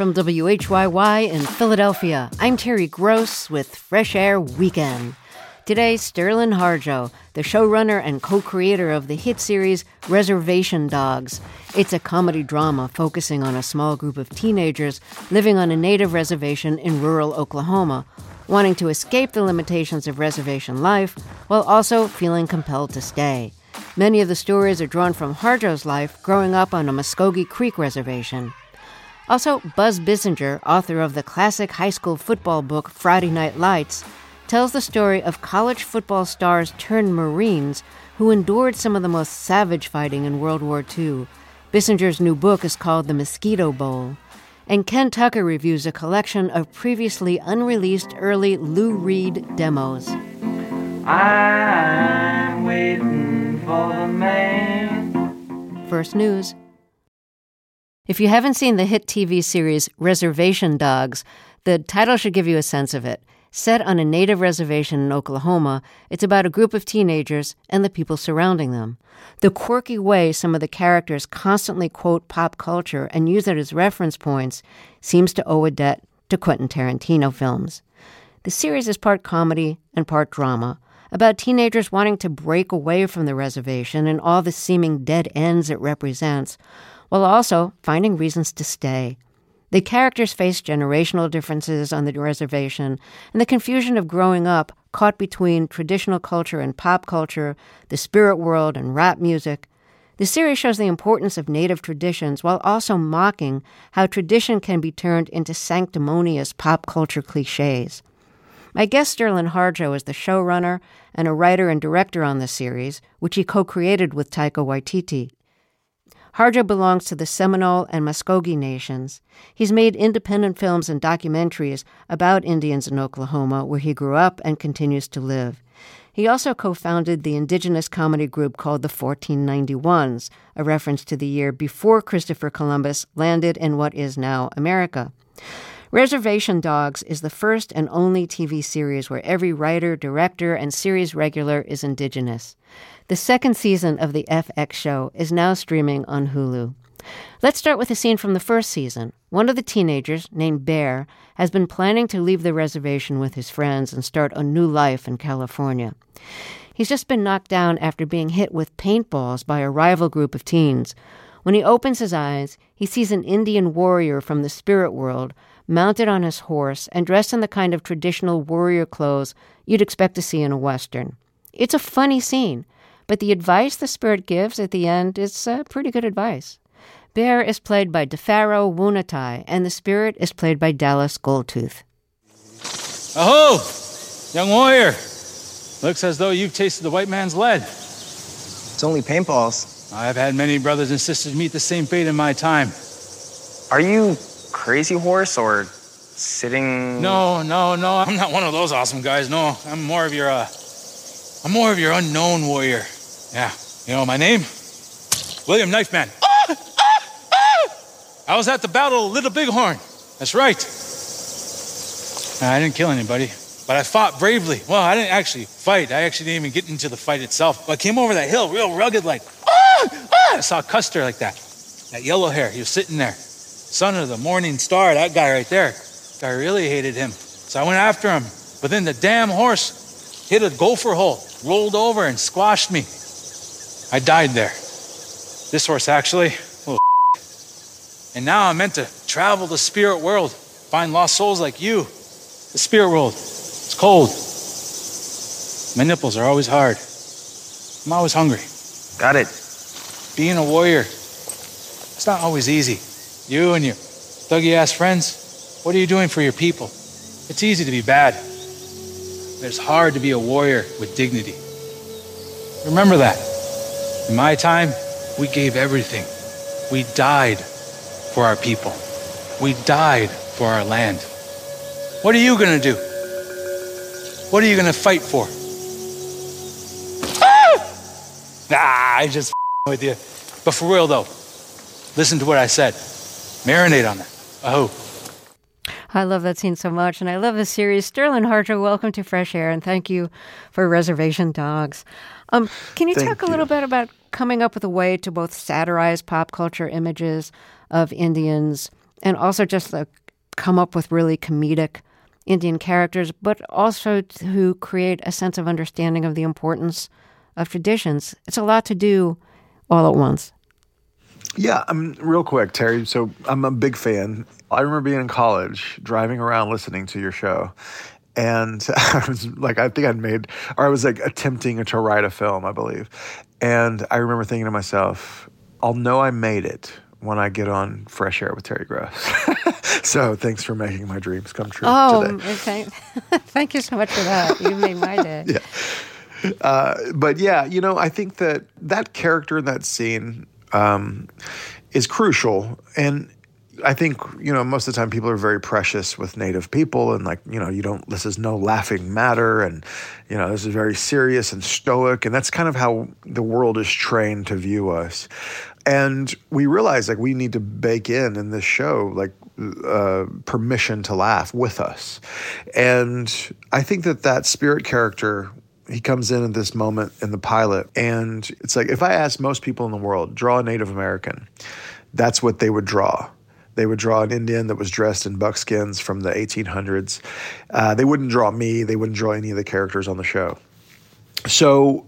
From WHYY in Philadelphia, I'm Terry Gross with Fresh Air Weekend. Today, Sterlin Harjo, the showrunner and co creator of the hit series Reservation Dogs. It's a comedy drama focusing on a small group of teenagers living on a native reservation in rural Oklahoma, wanting to escape the limitations of reservation life while also feeling compelled to stay. Many of the stories are drawn from Harjo's life growing up on a Muskogee Creek reservation. Also, Buzz Bissinger, author of the classic high school football book Friday Night Lights, tells the story of college football stars turned Marines who endured some of the most savage fighting in World War II. Bissinger's new book is called The Mosquito Bowl. And Ken Tucker reviews a collection of previously unreleased early Lou Reed demos. I'm waiting for the man. First news. If you haven't seen the hit TV series Reservation Dogs, the title should give you a sense of it. Set on a native reservation in Oklahoma, it's about a group of teenagers and the people surrounding them. The quirky way some of the characters constantly quote pop culture and use it as reference points seems to owe a debt to Quentin Tarantino films. The series is part comedy and part drama, about teenagers wanting to break away from the reservation and all the seeming dead ends it represents, while also finding reasons to stay. The characters face generational differences on the reservation and the confusion of growing up caught between traditional culture and pop culture, the spirit world and rap music. The series shows the importance of native traditions while also mocking how tradition can be turned into sanctimonious pop culture cliches. My guest Sterlin Harjo is the showrunner and a writer and director on the series, which he co created with Taika Waititi. Harjo belongs to the Seminole and Muskogee nations. He's made independent films and documentaries about Indians in Oklahoma, where he grew up and continues to live. He also co founded the indigenous comedy group called the 1491s, a reference to the year before Christopher Columbus landed in what is now America. Reservation Dogs is the first and only TV series where every writer, director, and series regular is indigenous. The second season of the FX show is now streaming on Hulu. Let's start with a scene from the first season. One of the teenagers, named Bear, has been planning to leave the reservation with his friends and start a new life in California. He's just been knocked down after being hit with paintballs by a rival group of teens. When he opens his eyes, he sees an Indian warrior from the spirit world mounted on his horse and dressed in the kind of traditional warrior clothes you'd expect to see in a Western. It's a funny scene, but the advice the spirit gives at the end is uh, pretty good advice. Bear is played by D'Pharaoh Woon-A-Tai, and the spirit is played by Dallas Goldtooth. Aho! Young warrior! Looks as though you've tasted the white man's lead. It's only paintballs. I've had many brothers and sisters meet the same fate in my time. Are you crazy horse or sitting? No, no, no. I'm not one of those awesome guys. No, I'm more of your, uh, I'm more of your unknown warrior. Yeah. You know my name? William Knifeman. Ah, ah, ah! I was at the Battle of Little Bighorn. That's right. I didn't kill anybody, but I fought bravely. Well, I didn't actually fight. I actually didn't even get into the fight itself. But I came over that hill real rugged, like! I saw Custer like that. That yellow hair. He was sitting there. Son of the morning star, that guy right there. I really hated him. So I went after him. But then the damn horse hit a gopher hole, rolled over, and squashed me. I died there. This horse, actually. Oh, and now I'm meant to travel the spirit world, find lost souls like you. The spirit world. It's cold. My nipples are always hard. I'm always hungry. Got it. Being a warrior, it's not always easy. You and your thuggy ass friends, what are you doing for your people? It's easy to be bad. It's hard to be a warrior with dignity. Remember that. In my time, we gave everything. We died for our people. We died for our land. What are you going to do? What are you going to fight for? Ah! I just with you. But for real though, listen to what I said. Marinate on that. I hope. I love that scene so much, and I love the series. Sterlin Harjo, welcome to Fresh Air, and thank you for Reservation Dogs. Um, can you Thank talk a you. little bit about coming up with a way to both satirize pop culture images of Indians and also just like come up with really comedic Indian characters, but also to create a sense of understanding of the importance of traditions. It's a lot to do all at once. Yeah, I'm real quick, Terry. So I'm a big fan. I remember being in college, driving around listening to your show, and I was like, I think I'd made, or I was like attempting to write a film, I believe, and I remember thinking to myself, I'll know I made it when I get on Fresh Air with Terry Gross. so thanks for making my dreams come true. Oh, today. okay. Thank you so much for that. You made my day. yeah. Uh, but yeah, you know, I think that that character in that scene um, is crucial. And I think, you know, most of the time people are very precious with Native people and like, you know, you don't, this is no laughing matter. And, you know, this is very serious and stoic. And that's kind of how the world is trained to view us. And we realize like we need to bake in in this show, like, uh, permission to laugh with us. And I think that that spirit character he comes in at this moment in the pilot and it's like if i asked most people in the world draw a native american that's what they would draw. They would draw an indian that was dressed in buckskins from the 1800s uh, they wouldn't draw me. They wouldn't draw any of the characters on the show. So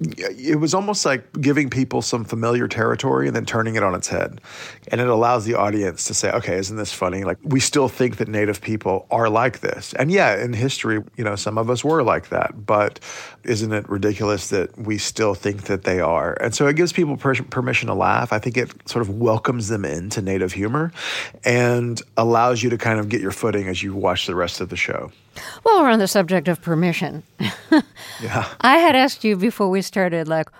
it was almost like giving people some familiar territory and then turning it on its head. And it allows the audience to say, okay, isn't this funny? Like, we still think that Native people are like this. And yeah, in history, you know, some of us were like that. But isn't it ridiculous that we still think that they are? And so it gives people per- permission to laugh. I think it sort of welcomes them into Native humor and allows you to kind of get your footing as you watch the rest of the show. Well, we're on the subject of permission. Yeah. I had asked you before we started, like,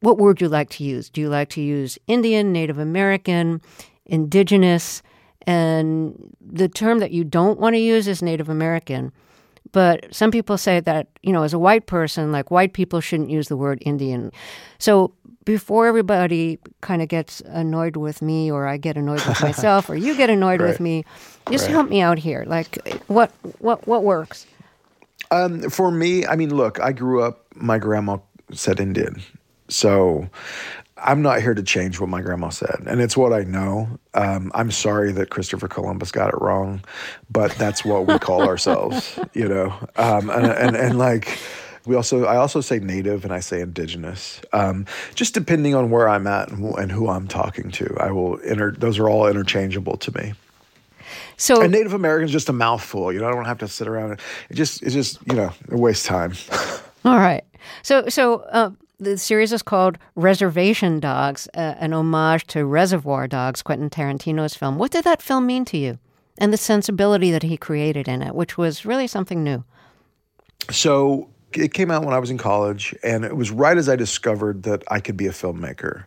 what word you like to use? Do you like to use Indian, Native American, Indigenous? And the term that you don't want to use is Native American. But some people say that, you know, as a white person, like white people shouldn't use the word Indian. So before everybody kind of gets annoyed with me or I get annoyed with myself or you get annoyed with me, just Right. help me out here. Like what what what works? Um, for me, I mean, look, I grew up, my grandma said Indian. So I'm not here to change what my grandma said. And it's what I know. Um, I'm sorry that Christopher Columbus got it wrong, but that's what we call ourselves, you know? Um, and, and, and like, we also, I also say native and I say indigenous. Um, just depending on where I'm at and who, and who I'm talking to, I will inter, those are all interchangeable to me. So And Native American is just a mouthful. You know, I don't have to sit around. and- It just, it's just, you know, it wastes time. All right. So, so uh, the series is called Reservation Dogs, uh, an homage to Reservoir Dogs, Quentin Tarantino's film. What did that film mean to you? And the sensibility that he created in it, which was really something new. So it came out when I was in college, and it was right as I discovered that I could be a filmmaker.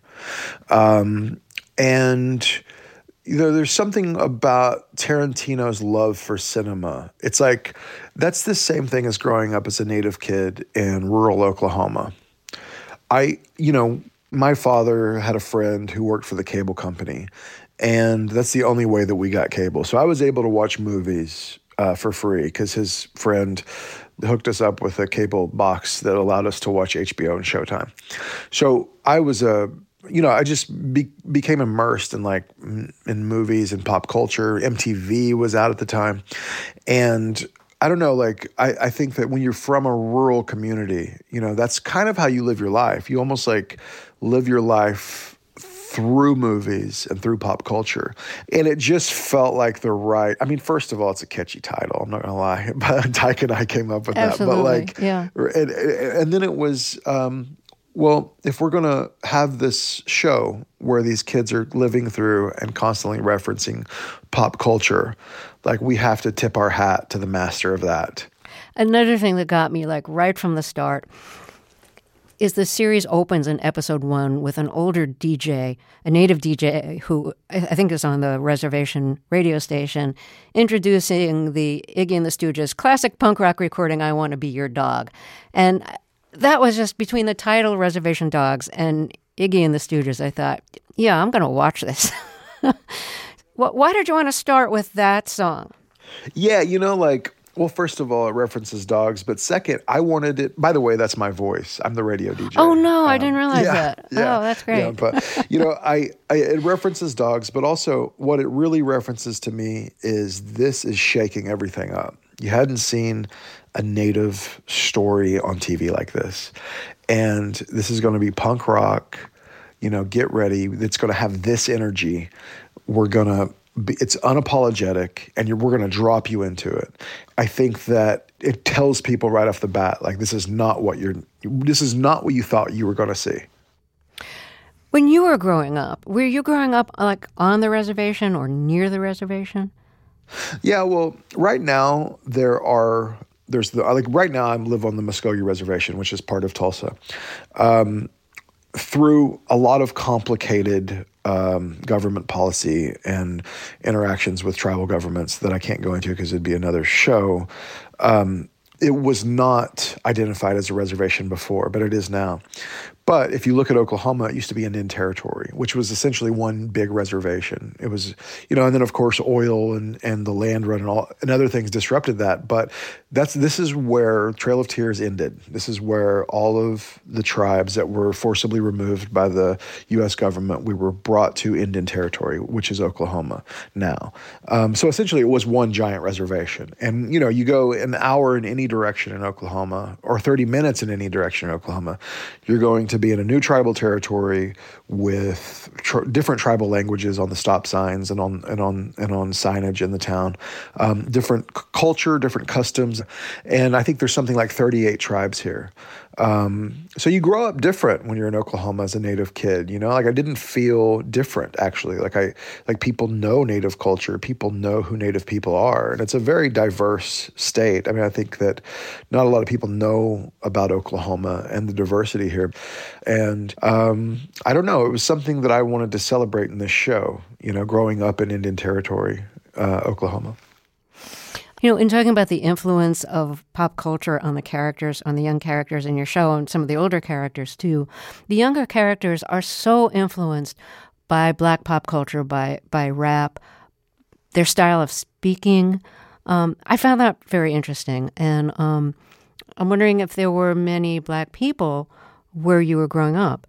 Um, and you know, there's something about Tarantino's love for cinema. It's like that's the same thing as growing up as a native kid in rural Oklahoma. I, you know, my father had a friend who worked for the cable company, and that's the only way that we got cable. So I was able to watch movies uh, for free because his friend hooked us up with a cable box that allowed us to watch HBO and Showtime. So I was a you know, I just be, became immersed in like in movies and pop culture. MTV was out at the time, and I don't know, like I, I think that when you're from a rural community, you know, that's kind of how you live your life. You almost like live your life through movies and through pop culture. And it just felt like the right I mean, first of all, it's a catchy title, I'm not gonna lie. But Taika and I came up with that. But like yeah. and, and then it was um well, if we're going to have this show where these kids are living through and constantly referencing pop culture, like we have to tip our hat to the master of that. Another thing that got me, like right from the start, is the series opens in episode one with an older DJ, a native DJ who I think is on the reservation radio station, introducing the Iggy and the Stooges classic punk rock recording, I Want to Be Your Dog. And that was just between the title Reservation Dogs and Iggy and the Stooges. I thought, yeah, I'm going to watch this. Why did you want to start with that song? Yeah, you know, like Well, first of all, it references dogs, but second, I wanted it. By the way, that's my voice. I'm the radio DJ. Oh no, I didn't um, realize yeah, that. yeah, oh, that's great. Yeah, but you know, I, I it references dogs, but also what it really references to me is this is shaking everything up. You hadn't seen a native story on TV like this, and this is going to be punk rock. You know, get ready. It's going to have this energy. We're going to be, it's unapologetic and we're going to drop you into it. I think that it tells people right off the bat, like, this is not what you're, this is not what you thought you were going to see. When you were growing up, were you growing up like on the reservation or near the reservation? Yeah, well, right now there are there's the like right now I live on the Muskogee Reservation, which is part of Tulsa. Um, through a lot of complicated um, government policy and interactions with tribal governments that I can't go into because it'd be another show. Um, it was not identified as a reservation before, but it is now. But if you look at Oklahoma, it used to be Indian territory, which was essentially one big reservation. It was, you know, and then of course oil and and the land run and all and other things disrupted that. But that's this is where Trail of Tears ended. This is where all of the tribes that were forcibly removed by the U.S. government, we were brought to Indian territory, which is Oklahoma now. Um, so essentially, it was one giant reservation. And you know, you go an hour in any direction in Oklahoma, or 30 minutes in any direction in Oklahoma, you're going to be in a new tribal territory with tr- different tribal languages on the stop signs and on and on and on signage in the town, um, different c- culture, different customs, and I think there's something like 38 tribes here. Um, so you grow up different when you're in Oklahoma as a native kid. You know, like I didn't feel different actually. Like I like people know native culture, people know who native people are, and it's a very diverse state. I mean, I think that not a lot of people know about Oklahoma and the diversity here, and um, I don't know. It was something that I wanted to celebrate in this show. You know, growing up in Indian Territory, uh, Oklahoma. You know, in talking about the influence of pop culture on the characters, on the young characters in your show, and some of the older characters too, the younger characters are so influenced by black pop culture, by by rap, their style of speaking. Um, I found that very interesting, and um, I'm wondering if there were many black people where you were growing up.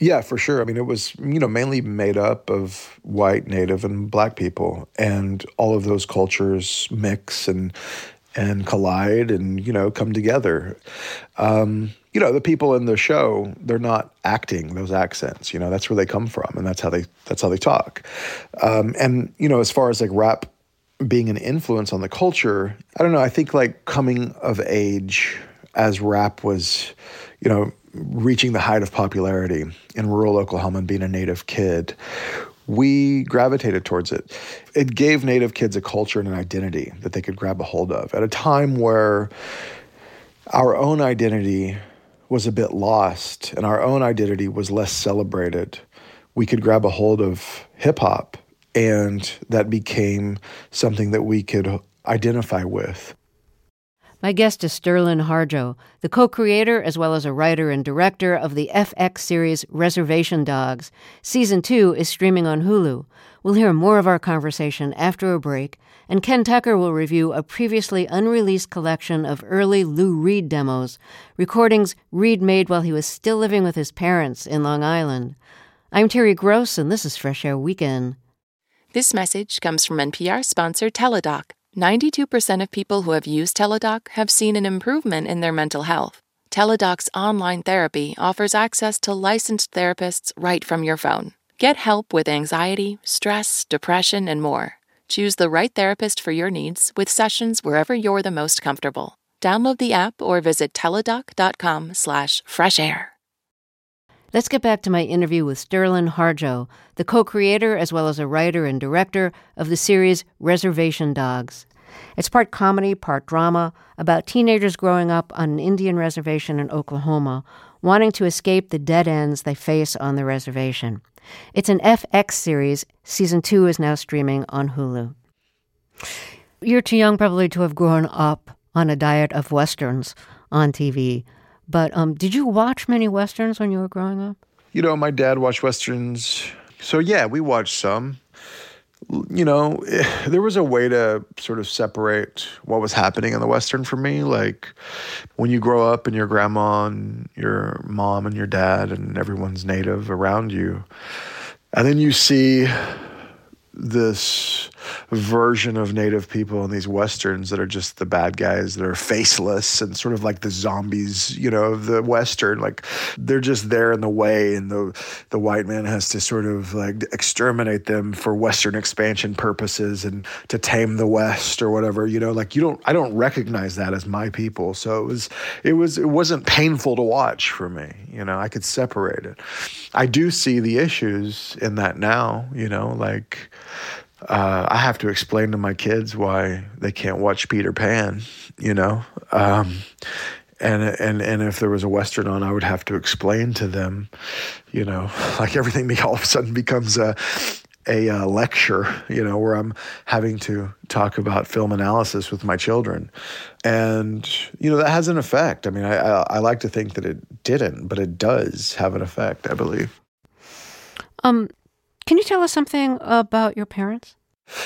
Yeah, for sure. I mean, it was, you know, mainly made up of white, native, and black people. And all of those cultures mix and and collide and, you know, come together. Um, you know, the people in the show, they're not acting those accents. You know, that's where they come from and that's how they that's how they talk. Um, and, you know, as far as like rap being an influence on the culture, I don't know, I think like coming of age as rap was, you know, reaching the height of popularity in rural Oklahoma and being a native kid, we gravitated towards it. It gave native kids a culture and an identity that they could grab a hold of at a time where our own identity was a bit lost and our own identity was less celebrated. We could grab a hold of hip hop, and that became something that we could identify with. My guest is Sterlin Harjo, the co creator as well as a writer and director of the FX series Reservation Dogs. Season 2 is streaming on Hulu. We'll hear more of our conversation after a break, and Ken Tucker will review a previously unreleased collection of early Lou Reed demos, recordings Reed made while he was still living with his parents in Long Island. I'm Terry Gross, and this is Fresh Air Weekend. This message comes from NPR sponsor Teladoc. 92% of people who have used Teladoc have seen an improvement in their mental health. Teladoc's online therapy offers access to licensed therapists right from your phone. Get help with anxiety, stress, depression, and more. Choose the right therapist for your needs with sessions wherever you're the most comfortable. Download the app or visit teladoc.com slash fresh air. Let's get back to my interview with Sterlin Harjo, the co creator as well as a writer and director of the series Reservation Dogs. It's part comedy, part drama, about teenagers growing up on an Indian reservation in Oklahoma, wanting to escape the dead ends they face on the reservation. It's an FX series. Season two is now streaming on Hulu. You're too young, probably, to have grown up on a diet of Westerns on TV. But um, did you watch many westerns when you were growing up? You know, my dad watched westerns, so yeah, we watched some. you know, there was a way to sort of separate what was happening in the Western for me. Like when you grow up and your grandma and your mom and your dad and everyone's native around you, and then you see this version of native people in these westerns that are just the bad guys that are faceless and sort of like the zombies you know of the western. Like they're just there in the way and the the white man has to sort of like exterminate them for western expansion purposes and to tame the west or whatever you know? Like you don't I don't recognize that as my people. So it was it was it wasn't painful to watch for me you know? I could separate it. I do see the issues in that now you know? Like uh, I have to explain to my kids why they can't watch Peter Pan, you know. Um, and and and if there was a western on, I would have to explain to them, you know, like everything all of a sudden becomes a a uh, lecture, you know, where I'm having to talk about film analysis with my children, and you know that has an effect. I mean, I, I, I like to think that it didn't, but it does have an effect, I believe. Um, can you tell us something about your parents?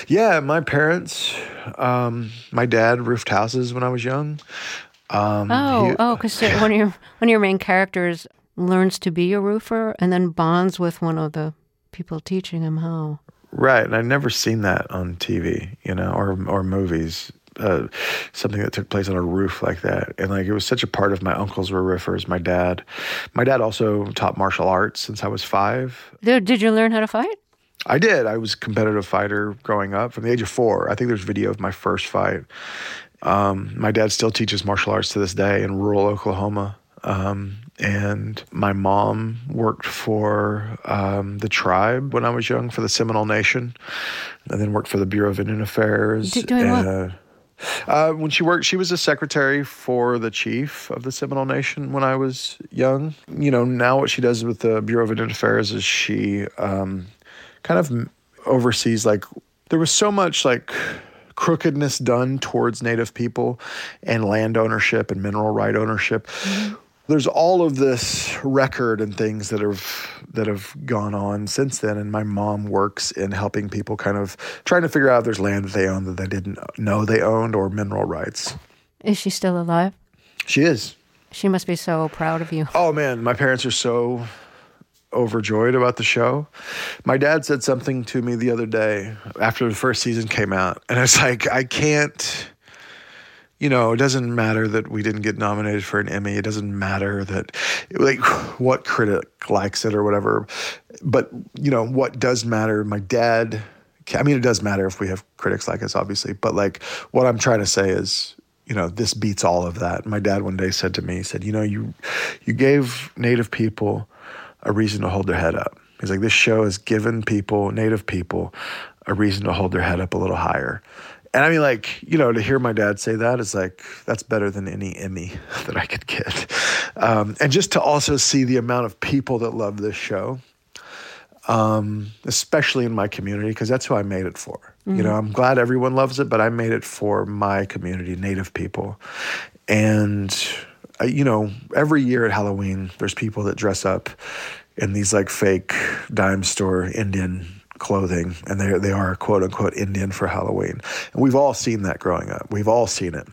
Yeah, my parents, um, my dad roofed houses when I was young. Um, oh, he- oh, because one of your one of your main characters learns to be a roofer and then bonds with one of the people teaching him how. Right, and I'd never seen that on TV, you know, or or movies. Uh, something that took place on a roof like that, and like it was such a part of my uncles were roofers. My dad, my dad also taught martial arts since I was five. Did, you learn how to fight? I did. I was a competitive fighter growing up from the age of four. I think there's video of my first fight. Um, my dad still teaches martial arts to this day in rural Oklahoma. Um, and my mom worked for um, the tribe when I was young for the Seminole Nation, and then worked for the Bureau of Indian Affairs. Doing what? Uh, when she worked, she was a secretary for the chief of the Seminole Nation when I was young. You know, now what she does with the Bureau of Indian Affairs is she um, kind of oversees like there was so much like crookedness done towards native people and land ownership and mineral right ownership there's all of this record and things that have that have gone on since then and my mom works in helping people kind of trying to figure out if there's land that they own that they didn't know they owned or mineral rights Is she still alive? she is She must be so proud of you. Oh man, my parents are so overjoyed about the show. My dad said something to me the other day after the first season came out, and it's like I can't. You know, it doesn't matter that we didn't get nominated for an Emmy. It doesn't matter that, like, what critic likes it or whatever. But you know, what does matter? My dad. I mean, it does matter if we have critics like us, obviously. But like, what I'm trying to say is, you know, this beats all of that. My dad one day said to me, he said, you know, you you gave Native people a reason to hold their head up. He's like, this show has given people, Native people, a reason to hold their head up a little higher. And I mean, like, you know, to hear my dad say that is like, that's better than any Emmy that I could get. Um, and just to also see the amount of people that love this show, um, especially in my community, because that's who I made it for. You know, I'm glad everyone loves it, but I made it for my community, Native people. And, uh, you know, every year at Halloween, there's people that dress up in these like fake dime store Indian clothing, and they they are quote unquote Indian for Halloween. And we've all seen that growing up. We've all seen it,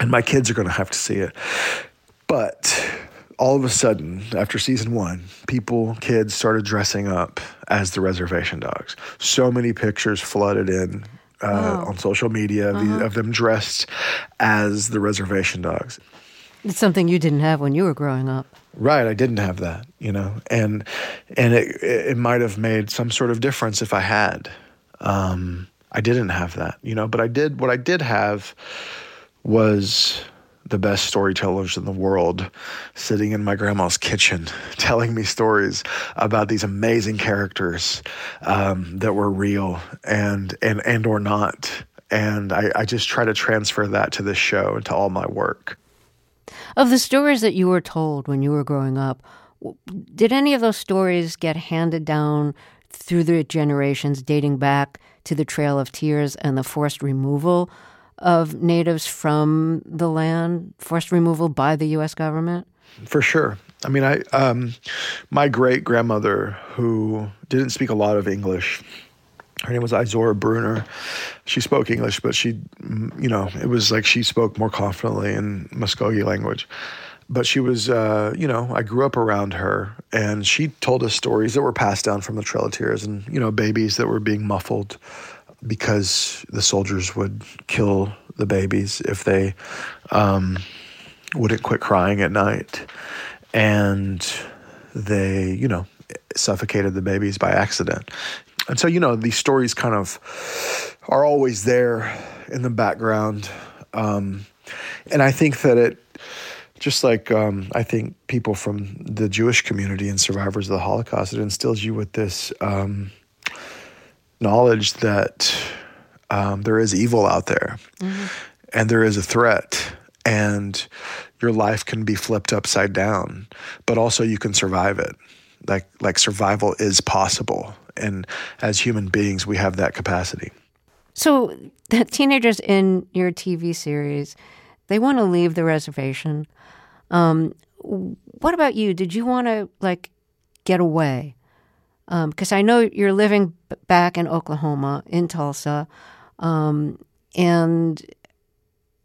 and my kids are going to have to see it. But all of a sudden, after season one, people, kids started dressing up as the reservation dogs. So many pictures flooded in uh, on social media the, of them dressed as the reservation dogs. It's something you didn't have when you were growing up. Right, I didn't have that, you know, and and it it might have made some sort of difference if I had. Um, I didn't have that, you know, but I did. What I did have was the best storytellers in the world sitting in my grandma's kitchen telling me stories about these amazing characters um, that were real and and and or not and I, I just try to transfer that to this show and to all my work Of the stories that you were told when you were growing up, did any of those stories get handed down through the generations, dating back to the Trail of Tears and the forced removal of natives from the land, forced removal by the U.S. government? For sure. I mean, I um, my great grandmother, who didn't speak a lot of English, her name was Izora Brunner. She spoke English, but she, you know, it was like she spoke more confidently in Muskogee language. But she was, uh, you know, I grew up around her, and she told us stories that were passed down from the Tears, and you know, babies that were being muffled because the soldiers would kill the babies if they um, wouldn't quit crying at night, and they, you know, suffocated the babies by accident. And so, you know, these stories kind of are always there in the background. Um, and I think that it, just like um, I think people from the Jewish community and survivors of the Holocaust, it instills you with this um, knowledge that um, there is evil out there mm-hmm. and there is a threat and your life can be flipped upside down, but also you can survive it. Like, like survival is possible and as human beings, we have that capacity. So the teenagers in your TV series, they want to leave the reservation. Um, what about you? Did you want to like get away? Because um, I know you're living back in Oklahoma, in Tulsa, um, and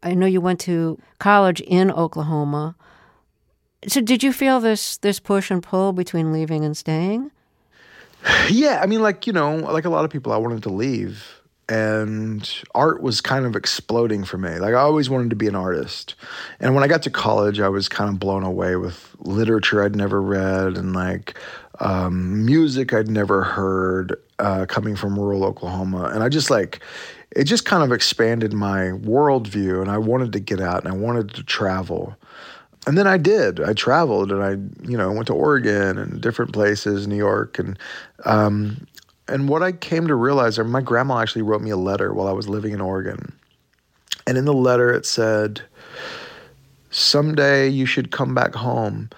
I know you went to college in Oklahoma. So, did you feel this this push and pull between leaving and staying? Yeah, I mean, like you know, like a lot of people, I wanted to leave, and art was kind of exploding for me. Like I always wanted to be an artist, and when I got to college, I was kind of blown away with literature I'd never read and like um, music I'd never heard uh, coming from rural Oklahoma, and I just like it just kind of expanded my worldview, and I wanted to get out and I wanted to travel and then I did. I traveled and I, you know, went to Oregon and different places, New York, and um, and what I came to realize, my grandma actually wrote me a letter while I was living in Oregon, and in the letter it said, "Someday you should come back home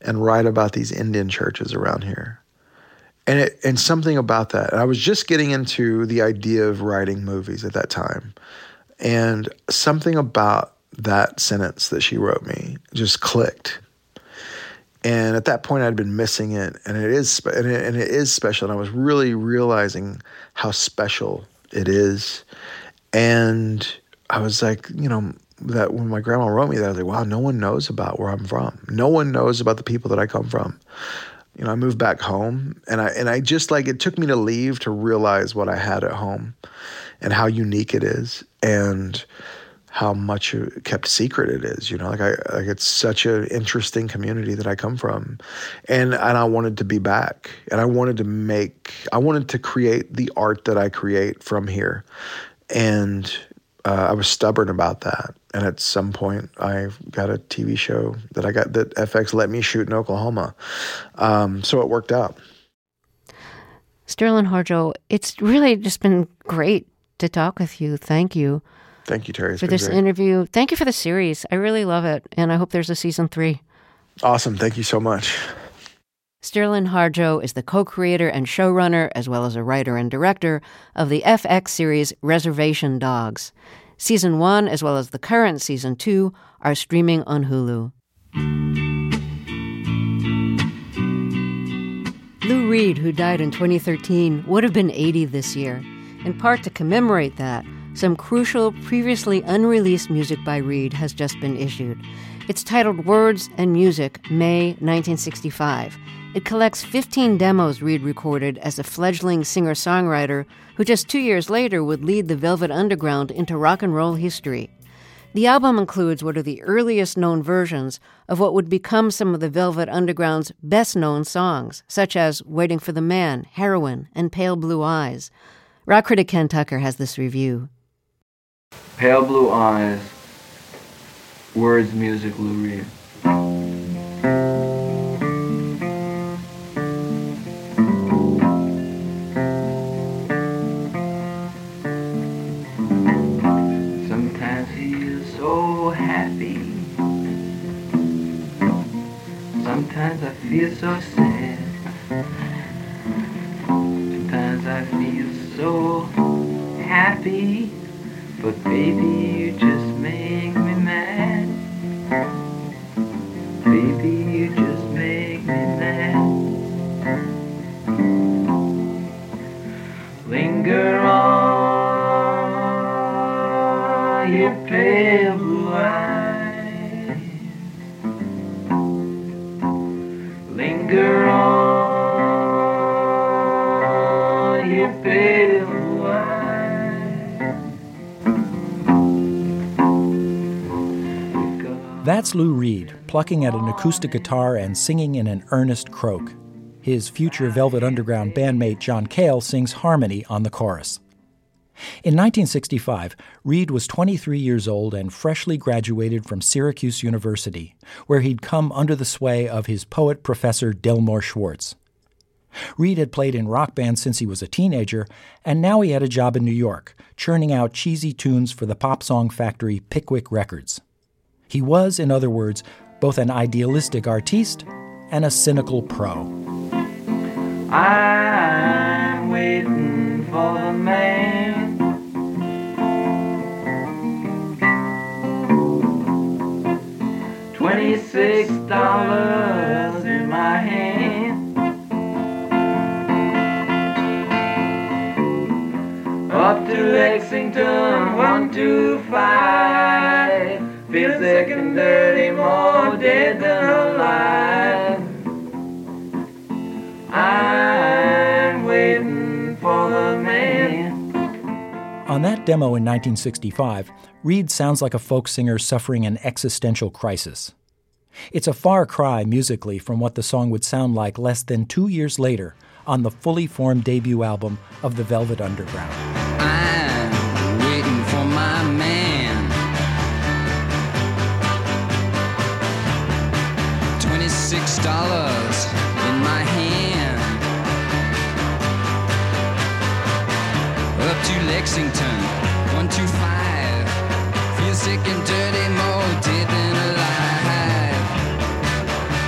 and write about these Indian churches around here." And it, and something about that. I was just getting into the idea of writing movies at that time, and something about that sentence that she wrote me just clicked. And at that point, I'd been missing it, and it is spe- and, it, and it is special. And I was really realizing how special it is. And I was like, you know, that when my grandma wrote me that, I was like, wow, no one knows about where I'm from. No one knows about the people that I come from. You know, I moved back home, and I and I just like it took me to leave to realize what I had at home, and how unique it is, and how much kept secret it is. You know, like I like it's such an interesting community that I come from, and and I wanted to be back, and I wanted to make, I wanted to create the art that I create from here, and uh, I was stubborn about that. And at some point, I got a TV show that I got that FX let me shoot in Oklahoma, um, so it worked out. Sterlin Harjo, it's really just been great to talk with you. Thank you. Thank you, Terry. For this great. interview. Thank you for the series. I really love it. And I hope there's a season three. Awesome. Thank you so much. Sterlin Harjo is the co creator and showrunner, as well as a writer and director, of the FX series Reservation Dogs. Season one, as well as the current season two, are streaming on Hulu. Lou Reed, who died in 2013, would have been 80 this year. In part to commemorate that, some crucial, previously unreleased music by Reed has just been issued. It's titled Words and Music, May 1965. It collects 15 demos Reed recorded as a fledgling singer songwriter who just two years later would lead the Velvet Underground into rock and roll history. The album includes what are the earliest known versions of what would become some of the Velvet Underground's best known songs, such as Waiting for the Man, Heroin, and Pale Blue Eyes. Rock critic Ken Tucker has this review. Pale Blue Eyes, words, music, Lou Reed. Sometimes he is so happy. Sometimes I feel so sad. Sometimes I feel so happy. But baby, plucking at an acoustic guitar and singing in an earnest croak. His future Velvet Underground bandmate John Cale sings harmony on the chorus. In 1965, Reed was 23 years old and freshly graduated from Syracuse University, where he'd come under the sway of his poet professor Delmore Schwartz. Reed had played in rock bands since he was a teenager, and now he had a job in New York, churning out cheesy tunes for the pop song factory Pickwick Records. He was, in other words, both an idealistic artiste and a cynical pro. I'm waiting for the man. Twenty-six dollars in my hand. Up to Lexington, one two five. Feel sick and dirty, more dead than alive. I'm waiting for the man. On that demo in 1965, Reed sounds like a folk singer suffering an existential crisis. It's a far cry musically from what the song would sound like less than two years later on the fully formed debut album of the Velvet Underground. I'm waiting for my man. Dollars in my hand. Up to Lexington, one two five. Feel sick and dirty, more dead than alive.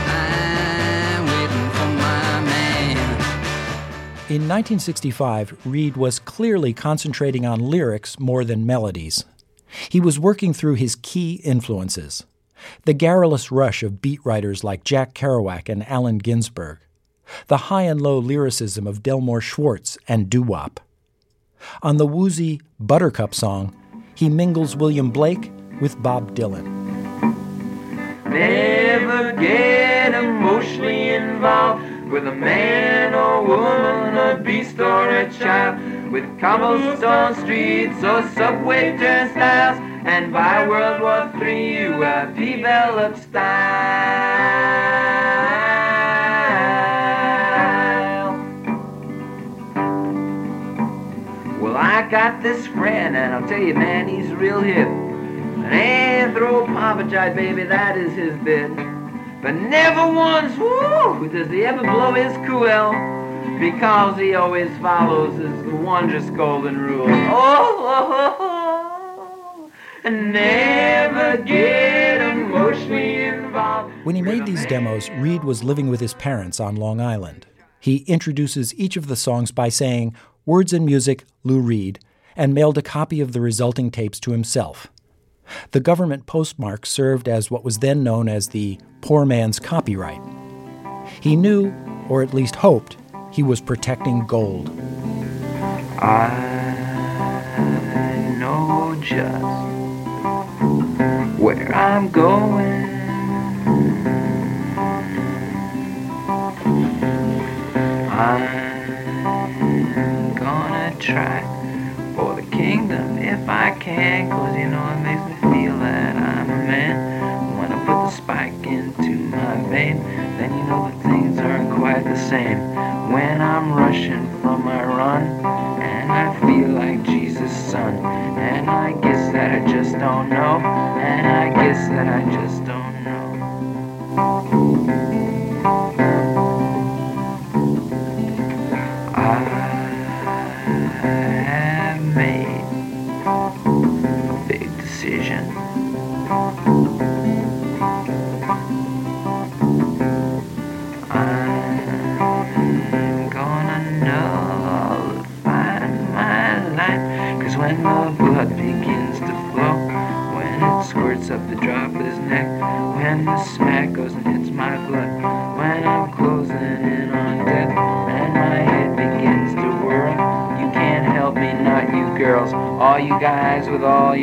I'm waiting for my man. In 1965, Reed was clearly concentrating on lyrics more than melodies. He was working through his key influences the garrulous rush of beat writers like Jack Kerouac and Allen Ginsberg, the high and low lyricism of Delmore Schwartz and doo wop. On the woozy Buttercup song, he mingles William Blake with Bob Dylan. Never get emotionally involved with a man or woman, a beast or a child. With cobblestone streets or subway turnstiles, and by World War III you have developed style. Well, I got this friend, and I'll tell you, man, he's real hip. An anthropologite, baby, that is his bit. But never once, woo, does he ever blow his quill. Because he always follows his wondrous golden rule. Oh, oh, oh, oh. Oh. never get emotionally involved. When he made these demos, Reed was living with his parents on Long Island. He introduces each of the songs by saying, Words and music, Lou Reed, and mailed a copy of the resulting tapes to himself. The government postmark served as what was then known as the poor man's copyright. He knew, or at least hoped, he was protecting gold. I know just where I'm going. I'm gonna try for the kingdom if I can, cause you know it makes me feel that I'm a man. When I put the spike into my vein, then you know that things aren't quite the same. When I'm rushing from my run, and I feel like Jesus'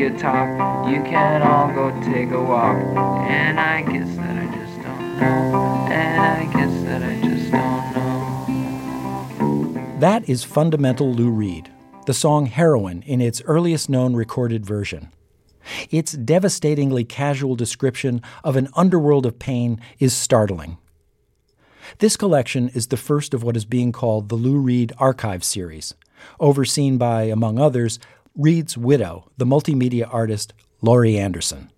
your talk, you can all go take a walk. And I guess that I just don't know. And I guess that I just don't know. That is fundamental Lou Reed, the song Heroin in its earliest known recorded version. Its devastatingly casual description of an underworld of pain is startling. This collection is the first of what is being called the Lou Reed Archive Series, overseen by, among others, Reed's widow, the multimedia artist Laurie Anderson.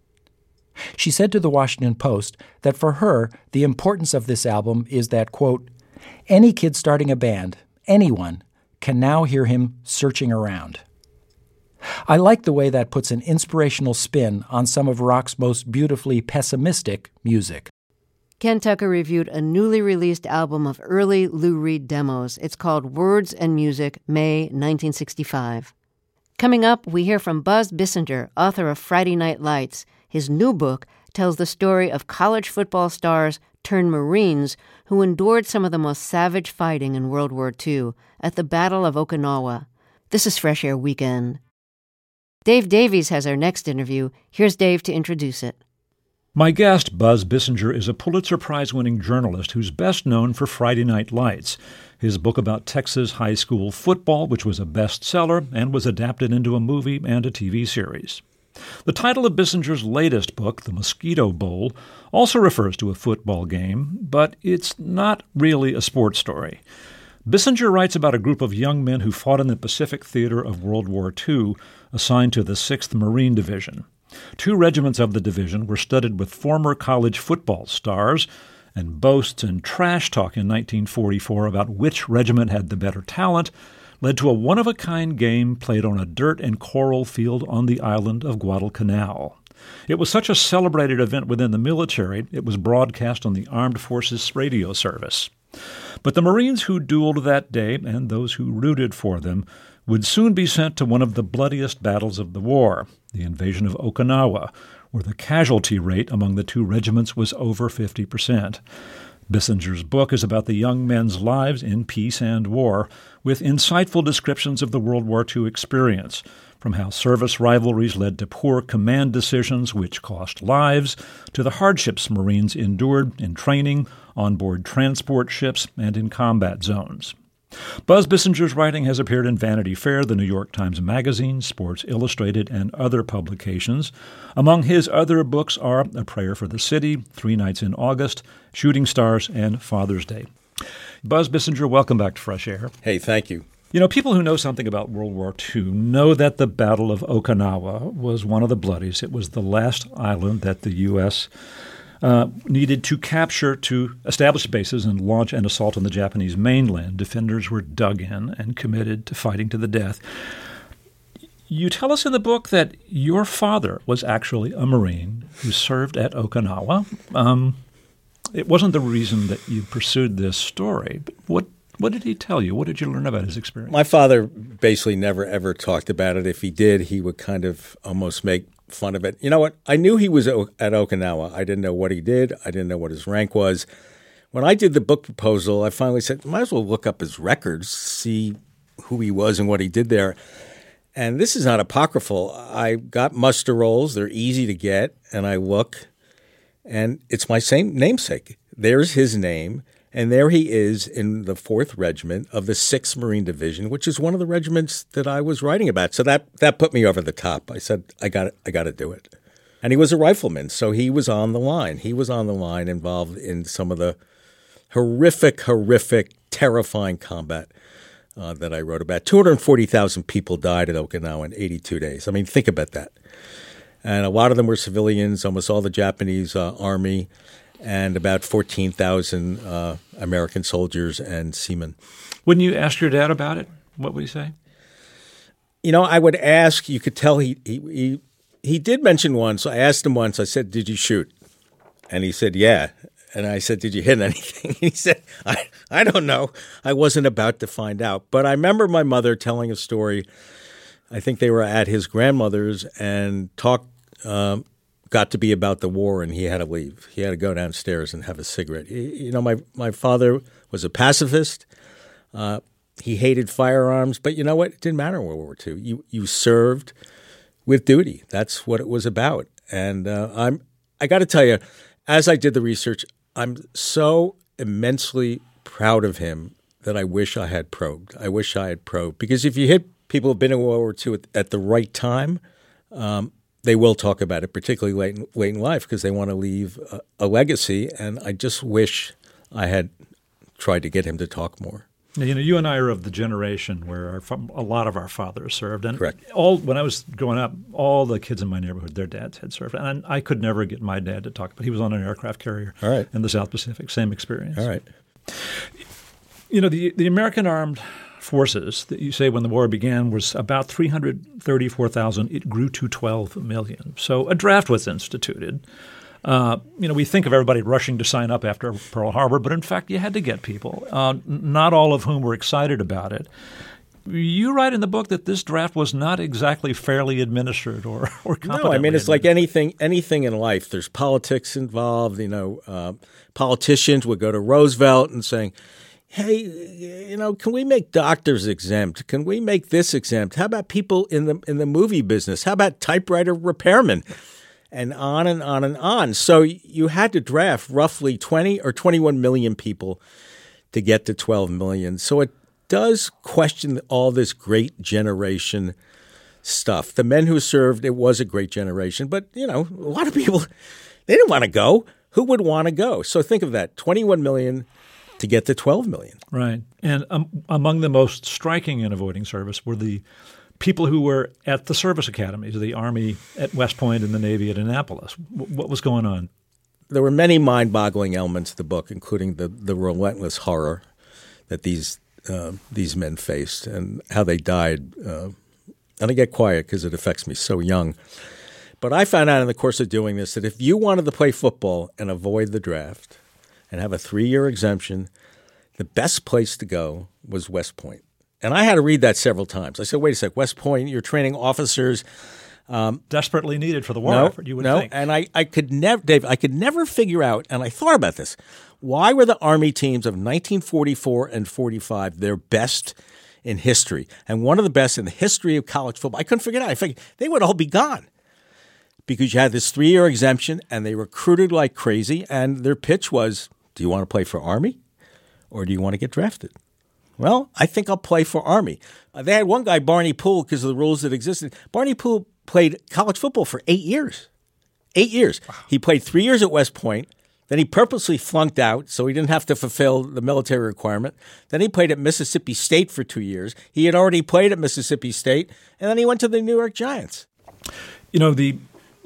She said to the Washington Post that for her, the importance of this album is that, quote, any kid starting a band, anyone, can now hear him searching around. I like the way that puts an inspirational spin on some of rock's most beautifully pessimistic music. Ken Tucker reviewed a newly released album of early Lou Reed demos. It's called Words and Music, May 1965. Coming up, we hear from Buzz Bissinger, author of Friday Night Lights. His new book tells the story of college football stars turned Marines who endured some of the most savage fighting in World War II at the Battle of Okinawa. This is Fresh Air Weekend. Dave Davies has our next interview. Here's Dave to introduce it. My guest, Buzz Bissinger, is a Pulitzer Prize winning journalist who's best known for Friday Night Lights, his book about Texas high school football, which was a bestseller and was adapted into a movie and a TV series. The title of Bissinger's latest book, The Mosquito Bowl, also refers to a football game, but it's not really a sports story. Bissinger writes about a group of young men who fought in the Pacific Theater of World War II, assigned to the 6th Marine Division. Two regiments of the division were studded with former college football stars, and boasts and trash talk in 1944 about which regiment had the better talent led to a one of a kind game played on a dirt and coral field on the island of Guadalcanal. It was such a celebrated event within the military, it was broadcast on the Armed Forces radio service. But the Marines who dueled that day, and those who rooted for them, would soon be sent to one of the bloodiest battles of the war, the invasion of Okinawa, where the casualty rate among the two regiments was over 50%. Bissinger's book is about the young men's lives in peace and war, with insightful descriptions of the World War II experience, from how service rivalries led to poor command decisions which cost lives, to the hardships Marines endured in training, on board transport ships, and in combat zones. Buzz Bissinger's writing has appeared in Vanity Fair, the New York Times Magazine, Sports Illustrated, and other publications. Among his other books are A Prayer for the City, Three Nights in August, Shooting Stars, and Father's Day. Buzz Bissinger, welcome back to Fresh Air. Hey, thank you. You know, people who know something about World War II know that the Battle of Okinawa was one of the bloodiest. It was the last island that the U.S uh, needed to capture to establish bases and launch an assault on the Japanese mainland. Defenders were dug in and committed to fighting to the death. You tell us in the book that your father was actually a Marine who served at Okinawa. Um, it wasn't the reason that you pursued this story, but what what did he tell you? What did you learn about his experience? My father basically never ever talked about it. If he did, he would kind of almost make fun of it. You know what? I knew he was at Okinawa. I didn't know what he did. I didn't know what his rank was. When I did the book proposal, I finally said, might as well look up his records, see who he was and what he did there. And this is not apocryphal. I got muster rolls. They're easy to get. And I look, and it's my same namesake. There's his name. And there he is in the 4th Regiment of the 6th Marine Division, which is one of the regiments that I was writing about. So that, that put me over the top. I said, I got I got to do it. And he was a rifleman, so he was on the line. He was on the line involved in some of the horrific, horrific, terrifying combat uh, that I wrote about. 240,000 people died at Okinawa in 82 days. I mean, think about that. And a lot of them were civilians, almost all the Japanese uh, army and about 14,000 uh, American soldiers and seamen. Wouldn't you ask your dad about it? What would he say? You know, I would ask. You could tell he he he, he did mention once. I asked him once. I said, "Did you shoot?" And he said, "Yeah." And I said, "Did you hit anything?" he said, "I I don't know. I wasn't about to find out." But I remember my mother telling a story. I think they were at his grandmother's and talked. Um, got to be about the war and he had to leave. He had to go downstairs and have a cigarette. You know, my, my father was a pacifist. Uh, he hated firearms, but you know what? It didn't matter in World War II. You you served with duty. That's what it was about. And uh, I'm I got to tell you, as I did the research, I'm so immensely proud of him that I wish I had probed. I wish I had probed because if you hit people who've been in World War II at, at the right time, um, they will talk about it, particularly late in, late in life, because they want to leave a, a legacy. And I just wish I had tried to get him to talk more. You know, you and I are of the generation where our, a lot of our fathers served, and Correct. all when I was growing up, all the kids in my neighborhood, their dads had served, and I could never get my dad to talk. But he was on an aircraft carrier All right. in the South Pacific, same experience. All right. You know, the the American armed forces that you say when the war began was about 334,000. It grew to 12 million. So a draft was instituted. Uh, you know, we think of everybody rushing to sign up after Pearl Harbor, but in fact, you had to get people, uh, not all of whom were excited about it. You write in the book that this draft was not exactly fairly administered or or No, I mean it's like anything anything in life. There's politics involved. You know, uh, politicians would go to Roosevelt and saying, "Hey, you know, can we make doctors exempt? Can we make this exempt? How about people in the in the movie business? How about typewriter repairmen?" And on and on and on. So you had to draft roughly 20 or 21 million people to get to 12 million. So it does question all this great generation stuff. The men who served, it was a great generation, but you know, a lot of people they didn't want to go. Who would want to go? So think of that: 21 million to get to 12 million. Right. And um, among the most striking in avoiding service were the people who were at the service academies, the Army at West Point and the Navy at Annapolis. W- what was going on? There were many mind-boggling elements to the book, including the the relentless horror that these uh, these men faced and how they died. Uh, and I get quiet because it affects me so young. But I found out in the course of doing this that if you wanted to play football and avoid the draft and have a three-year exemption, the best place to go was West Point. And I had to read that several times. I said, wait a sec, West Point, you're training officers. Um, Desperately needed for the war no, effort, you would no. think. And I, I could never, Dave, I could never figure out, and I thought about this, why were the Army teams of 1944 and 45 their best in history? And one of the best in the history of college football. I couldn't figure it out. I figured they would all be gone because you had this three year exemption and they recruited like crazy. And their pitch was do you want to play for Army or do you want to get drafted? Well, I think I'll play for Army. Uh, they had one guy, Barney Poole, because of the rules that existed. Barney Poole played college football for eight years. Eight years. Wow. He played three years at West Point. Then he purposely flunked out so he didn't have to fulfill the military requirement. Then he played at Mississippi State for two years. He had already played at Mississippi State, and then he went to the New York Giants. You know, the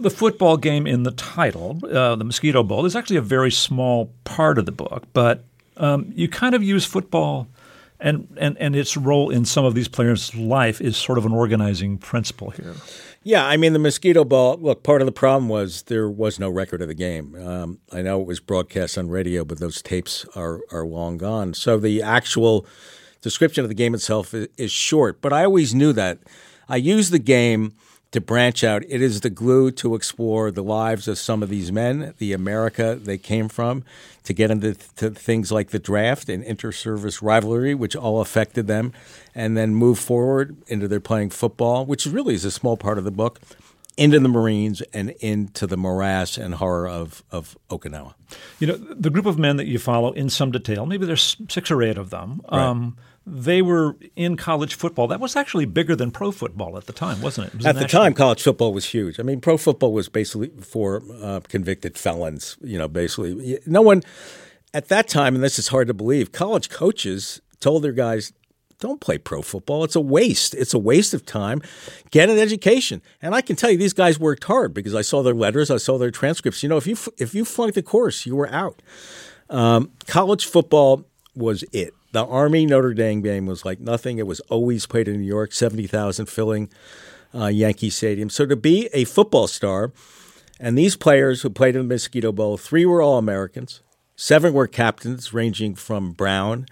the football game in the title, uh, the Mosquito Bowl, is actually a very small part of the book, but um, you kind of use football and, and, and its role in some of these players' life is sort of an organizing principle here. Yeah, I mean the Mosquito Bowl. Look, part of the problem was there was no record of the game. Um, I know it was broadcast on radio, but those tapes are are long gone. So the actual description of the game itself is, is short. But I always knew that. I used the game to branch out. It is the glue to explore the lives of some of these men, the America they came from, to get into to things like the draft and inter-service rivalry, which all affected them, and then move forward into their playing football, which really is a small part of the book, into the Marines and into the morass and horror of, of Okinawa. You know, the group of men that you follow in some detail, maybe there's six or eight of them. Right. Um, they were in college football. That was actually bigger than pro football at the time, wasn't it? it was at the time, college football was huge. I mean, pro football was basically for uh, convicted felons. You know, basically, no one at that time, and this is hard to believe. College coaches told their guys, "Don't play pro football. It's a waste. It's a waste of time. Get an education." And I can tell you, these guys worked hard because I saw their letters, I saw their transcripts. You know, if you if you flunked the course, you were out. Um, college football was it the Army Notre Dame game was like nothing. It was always played in New York, 70,000 filling uh, Yankee Stadium. So to be a football star, and these players who played in the Mosquito Bowl, three were All Americans, seven were captains, ranging from Brown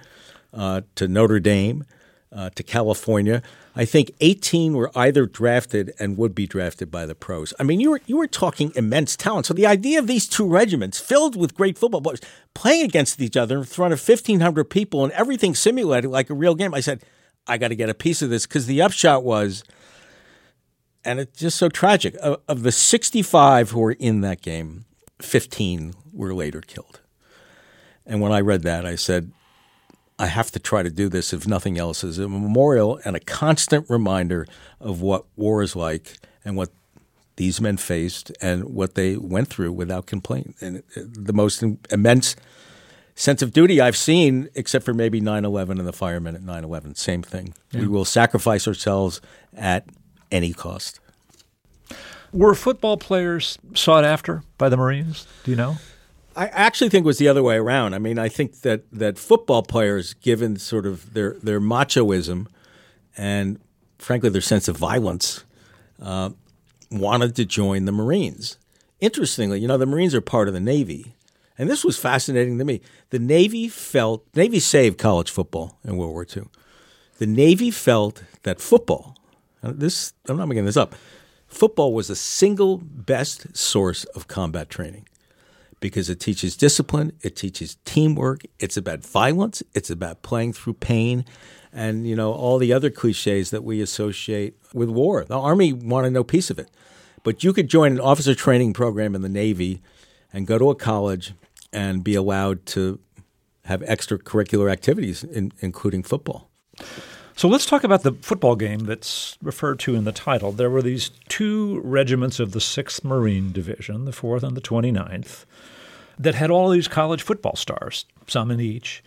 uh, to Notre Dame. uh, to California. I think 18 were either drafted and would be drafted by the pros. I mean, you were you were talking immense talent. So the idea of these two regiments filled with great football players playing against each other in front of 1,500 people and everything simulated like a real game, I said, I got to get a piece of this because the upshot was, and it's just so tragic. Of, of the 65 who were in that game, 15 were later killed. And when I read that, I said, I have to try to do this, if nothing else, as a memorial and a constant reminder of what war is like and what these men faced and what they went through without complaint. And uh, the most immense sense of duty I've seen, except for maybe 9 11 and the firemen at 9 11. Same thing. Yeah. We will sacrifice ourselves at any cost. Were football players sought after by the Marines? Do you know? I actually think it was the other way around. I mean, I think that, that football players, given sort of their, their machoism and frankly their sense of violence, uh, wanted to join the Marines. Interestingly, you know, the Marines are part of the Navy. And this was fascinating to me. The Navy felt, Navy saved college football in World War II. The Navy felt that football, this, I'm not making this up, football was the single best source of combat training because it teaches discipline, it teaches teamwork, it's about violence, it's about playing through pain, and you know all the other cliches that we associate with war. The army wanted no piece of it, but you could join an officer training program in the Navy and go to a college and be allowed to have extracurricular activities, in, including football. So let's talk about the football game that's referred to in the title. There were these two regiments of the 6th Marine Division, the 4th and the 29th, that had all these college football stars, some in each.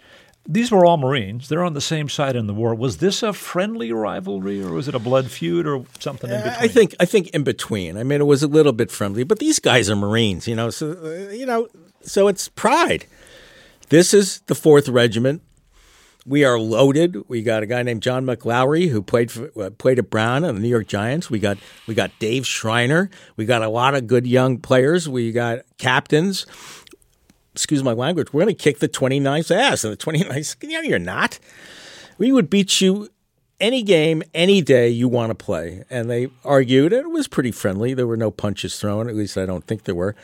These were all Marines. They're on the same side in the war. Was this a friendly rivalry, or was it a blood feud, or something in between? I think I think in between. I mean, it was a little bit friendly, but these guys are Marines, you know. So uh, you know, so it's pride. This is the Fourth Regiment we are loaded. We got a guy named John McLaughry who played for, uh, played at Brown and the New York Giants. We got we got Dave Schreiner. We got a lot of good young players. We got captains. Excuse my language. We're going to kick the 29th ass. And the 29th, you know, you're not. We would beat you any game, any day you want to play. And they argued, and it was pretty friendly. There were no punches thrown. At least I don't think there were.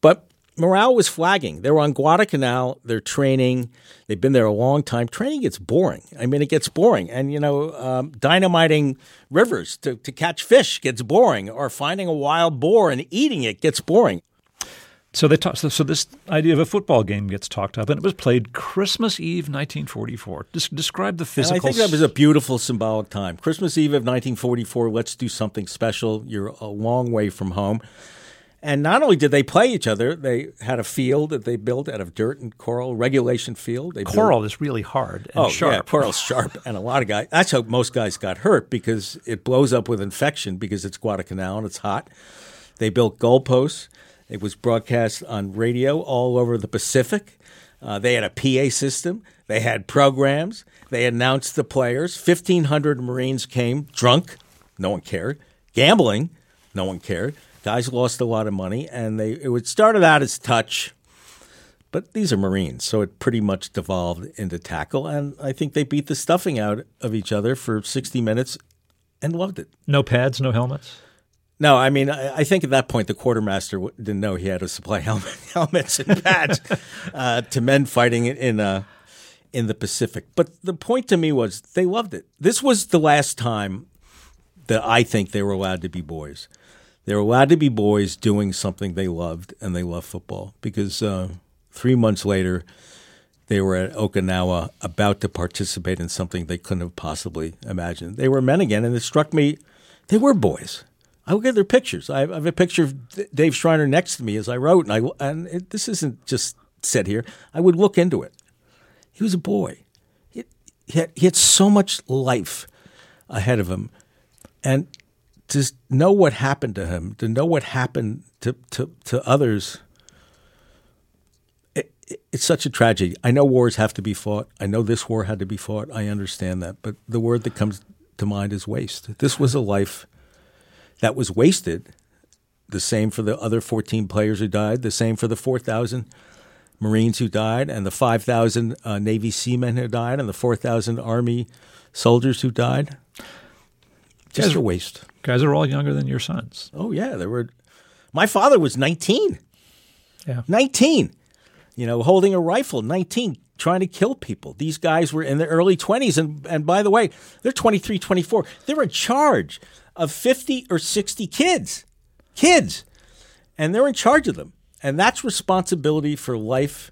But morale was flagging. They were on Guadalcanal. They're training. They've been there a long time. Training gets boring. I mean, it gets boring. And, you know, um, dynamiting rivers to, to catch fish gets boring, or finding a wild boar and eating it gets boring. So they talk, so, this idea of a football game gets talked up, and it was played Christmas Eve, 1944. Des- describe the physical. And I think that was a beautiful symbolic time. Christmas Eve of 1944. Let's do something special. You're a long way from home. And not only did they play each other, they had a field that they built out of dirt and coral, regulation field. They coral built, is really hard and oh, sharp. Yeah, coral's sharp, and a lot of guys. That's how most guys got hurt because it blows up with infection because it's Guadalcanal and it's hot. They built goalposts. It was broadcast on radio all over the Pacific. Uh, they had a PA system. They had programs. They announced the players. Fifteen hundred Marines came drunk. No one cared. Gambling. No one cared. Guys lost a lot of money, and they it started out as touch, but these are Marines, so it pretty much devolved into tackle, and I think they beat the stuffing out of each other for 60 minutes and loved it. No pads, no helmets. No, I mean, I, I think at that point the quartermaster didn't know he had to supply helmet, helmets and pads uh, to men fighting in uh, in the Pacific. But the point to me was they loved it. This was the last time that I think they were allowed to be boys. They were allowed to be boys doing something they loved, and they loved football. Because uh, three months later, they were at Okinawa about to participate in something they couldn't have possibly imagined. They were men again, and it struck me they were boys. I look at their pictures. I have a picture of Dave Schreiner next to me as I wrote, and I and it, this isn't just said here. I would look into it. He was a boy. He, he, had, he had so much life ahead of him, and to know what happened to him, to know what happened to, to, to others, it, it, it's such a tragedy. I know wars have to be fought. I know this war had to be fought. I understand that. But the word that comes to mind is waste. This was a life that was wasted. The same for the other 14 players who died, the same for the 4,000 Marines who died, and the 5,000 uh, Navy seamen who died, and the 4,000 Army soldiers who died. Just a waste. Guys are all younger than your sons. Oh yeah, there were. My father was 19. Yeah. 19. You know, holding a rifle, 19, trying to kill people. These guys were in their early 20s. And, and by the way, they're 23, 24. They're in charge of 50 or 60 kids. Kids. And they're in charge of them. And that's responsibility for life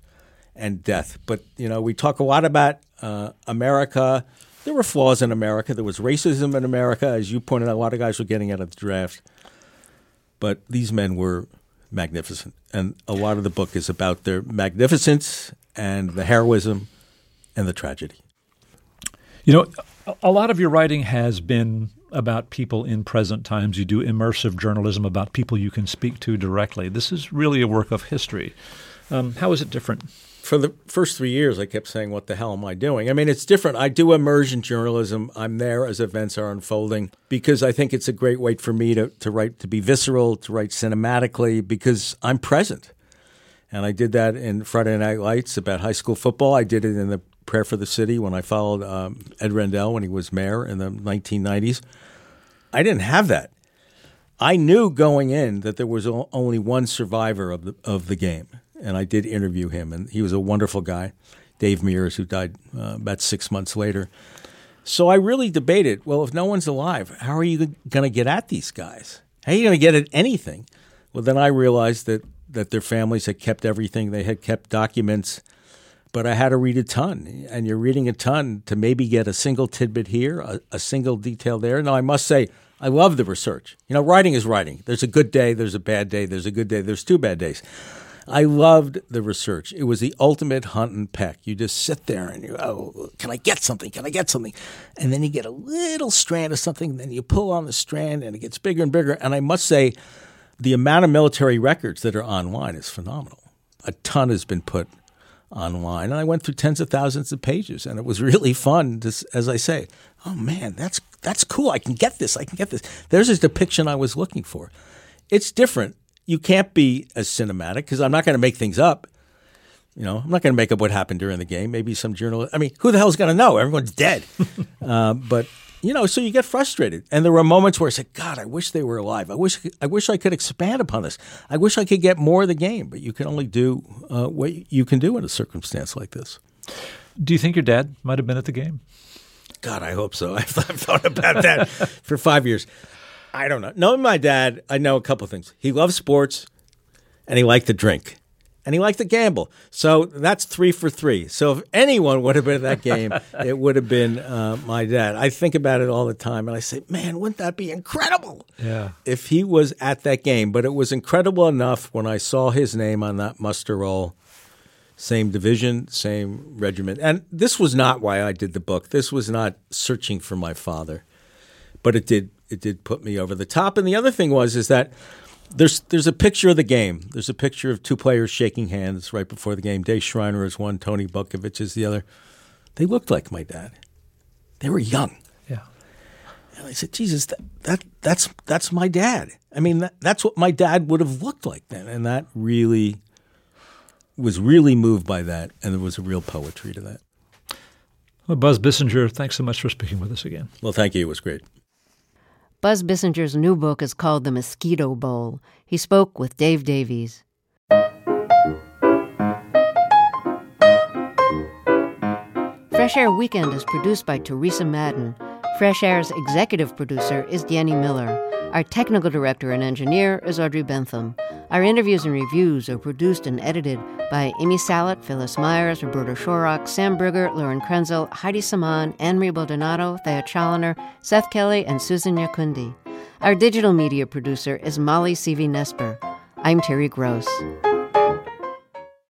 and death. But, you know, we talk a lot about uh, America. There were flaws in America. There was racism in America. As you pointed out, a lot of guys were getting out of the draft. But these men were magnificent. And a lot of the book is about their magnificence and the heroism and the tragedy. You know, a- lot of your writing has been about people in present times. You do immersive journalism about people you can speak to directly. This is really a work of history. Um, how is it different? For the first three years, I kept saying, What the hell am I doing? I mean, it's different. I do immersion journalism. I'm there as events are unfolding because I think it's a great way for me to, to write, to be visceral, to write cinematically because I'm present. And I did that in Friday Night Lights about high school football. I did it in the Prayer for the City when I followed um, Ed Rendell when he was mayor in the 1990s. I didn't have that. I knew going in that there was only one survivor of the of the game, and I did interview him, and he was a wonderful guy, Dave Mears, who died uh, about six months later. So I really debated. Well, if no one's alive, how are you going to get at these guys? How are you going to get at anything? Well, then I realized that that their families had kept everything. They had kept documents, but I had to read a ton, and you're reading a ton to maybe get a single tidbit here, a, a single detail there. Now, I must say, I love the research. You know, writing is writing. There's a good day, there's a bad day, there's a good day, there's two bad days. I loved the research. It was the ultimate hunt and peck. You just sit there and you, oh, can I get something? Can I get something? And then you get a little strand of something, and then you pull on the strand and it gets bigger and bigger. And I must say, the amount of military records that are online is phenomenal. A ton has been put online, and I went through tens of thousands of pages, and it was really fun. To, as I say, oh man, that's that's cool. I can get this. I can get this. There's a depiction I was looking for. It's different. You can't be as cinematic because I'm not going to make things up. You know, I'm not going to make up what happened during the game. Maybe some journalist. I mean, who the hell's going to know? Everyone's dead. uh, but you know, so you get frustrated. And there were moments where I said, "God, I wish they were alive. I wish, I wish I could expand upon this. I wish I could get more of the game." But you can only do uh, what you can do in a circumstance like this. Do you think your dad might have been at the game? God, I hope so. I've, I've thought about that for five years. I don't know. Knowing my dad, I know a couple of things. He loved sports, and he liked to drink, and he liked to gamble. So that's three for three. So if anyone would have been at that game, it would have been uh, my dad. I think about it all the time, and I say, man, wouldn't that be incredible? Yeah. If he was at that game, but it was incredible enough when I saw his name on that muster roll. Same division, same regiment. And this was not why I did the book. This was not searching for my father. But it did it did put me over the top. And the other thing was is that there's there's a picture of the game. There's a picture of two players shaking hands right before the game. Dave Schreiner is one, Tony Butkovich is the other. They looked like my dad. They were young. Yeah. And I said, Jesus, that, that that's that's my dad. I mean, that, that's what my dad would have looked like then, and that really was really moved by that, and there was a real poetry to that. Well, Buzz Bissinger, thanks so much for speaking with us again. Well, thank you. It was great. Buzz Bissinger's new book is called The Mosquito Bowl. He spoke with Dave Davies. Fresh Air Weekend is produced by Teresa Madden. Fresh Air's executive producer is Danny Miller. Our technical director and engineer is Audrey Bentham. Our interviews and reviews are produced and edited by Amy Salit, Phyllis Myers, Roberta Shorrock, Sam Brigger, Lauren Krenzel, Heidi Saman, Anne-Marie Baldonado, Thea Chaloner, Seth Kelley, and Susan Nyakundi. Our digital media producer is Molly Seavy-Nesper. I'm Terry Gross.